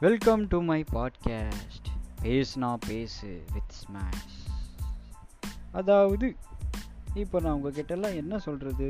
welcome to my podcast பேசுனா பேசு with smash அதாவது இப்போ நான் உங்ககிட்டலாம் என்ன சொல்கிறது